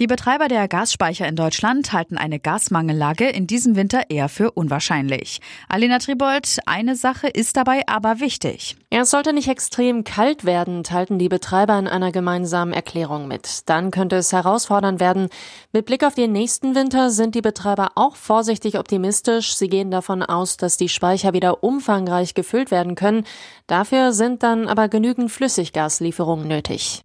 Die Betreiber der Gasspeicher in Deutschland halten eine Gasmangellage in diesem Winter eher für unwahrscheinlich. Alena Tribold, eine Sache ist dabei aber wichtig. Es sollte nicht extrem kalt werden, teilten die Betreiber in einer gemeinsamen Erklärung mit. Dann könnte es herausfordernd werden. Mit Blick auf den nächsten Winter sind die Betreiber auch vorsichtig optimistisch. Sie gehen davon aus, dass die Speicher wieder umfangreich gefüllt werden können. Dafür sind dann aber genügend Flüssiggaslieferungen nötig.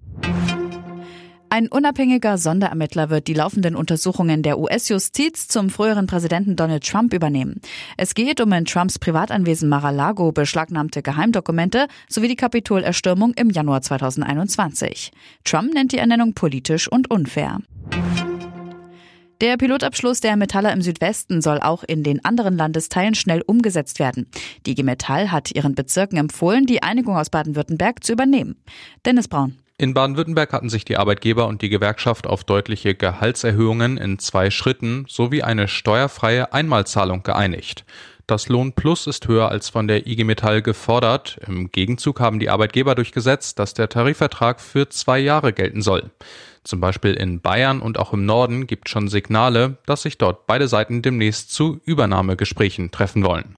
Ein unabhängiger Sonderermittler wird die laufenden Untersuchungen der US-Justiz zum früheren Präsidenten Donald Trump übernehmen. Es geht um in Trumps Privatanwesen Mar-a-Lago beschlagnahmte Geheimdokumente sowie die Kapitolerstürmung im Januar 2021. Trump nennt die Ernennung politisch und unfair. Der Pilotabschluss der Metaller im Südwesten soll auch in den anderen Landesteilen schnell umgesetzt werden. Die IG Metall hat ihren Bezirken empfohlen, die Einigung aus Baden-Württemberg zu übernehmen. Dennis Braun. In Baden-Württemberg hatten sich die Arbeitgeber und die Gewerkschaft auf deutliche Gehaltserhöhungen in zwei Schritten sowie eine steuerfreie Einmalzahlung geeinigt. Das Lohnplus ist höher als von der IG Metall gefordert. Im Gegenzug haben die Arbeitgeber durchgesetzt, dass der Tarifvertrag für zwei Jahre gelten soll. Zum Beispiel in Bayern und auch im Norden gibt schon Signale, dass sich dort beide Seiten demnächst zu Übernahmegesprächen treffen wollen.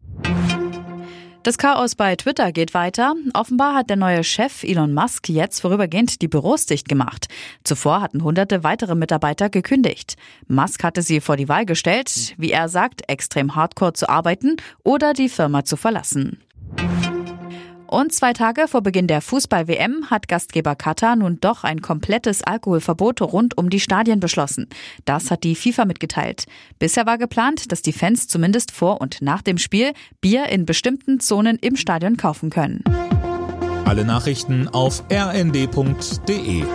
Das Chaos bei Twitter geht weiter. Offenbar hat der neue Chef Elon Musk jetzt vorübergehend die Büros dicht gemacht. Zuvor hatten hunderte weitere Mitarbeiter gekündigt. Musk hatte sie vor die Wahl gestellt, wie er sagt, extrem hardcore zu arbeiten oder die Firma zu verlassen. Und zwei Tage vor Beginn der Fußball-WM hat Gastgeber Katar nun doch ein komplettes Alkoholverbot rund um die Stadien beschlossen. Das hat die FIFA mitgeteilt. Bisher war geplant, dass die Fans zumindest vor und nach dem Spiel Bier in bestimmten Zonen im Stadion kaufen können. Alle Nachrichten auf rnd.de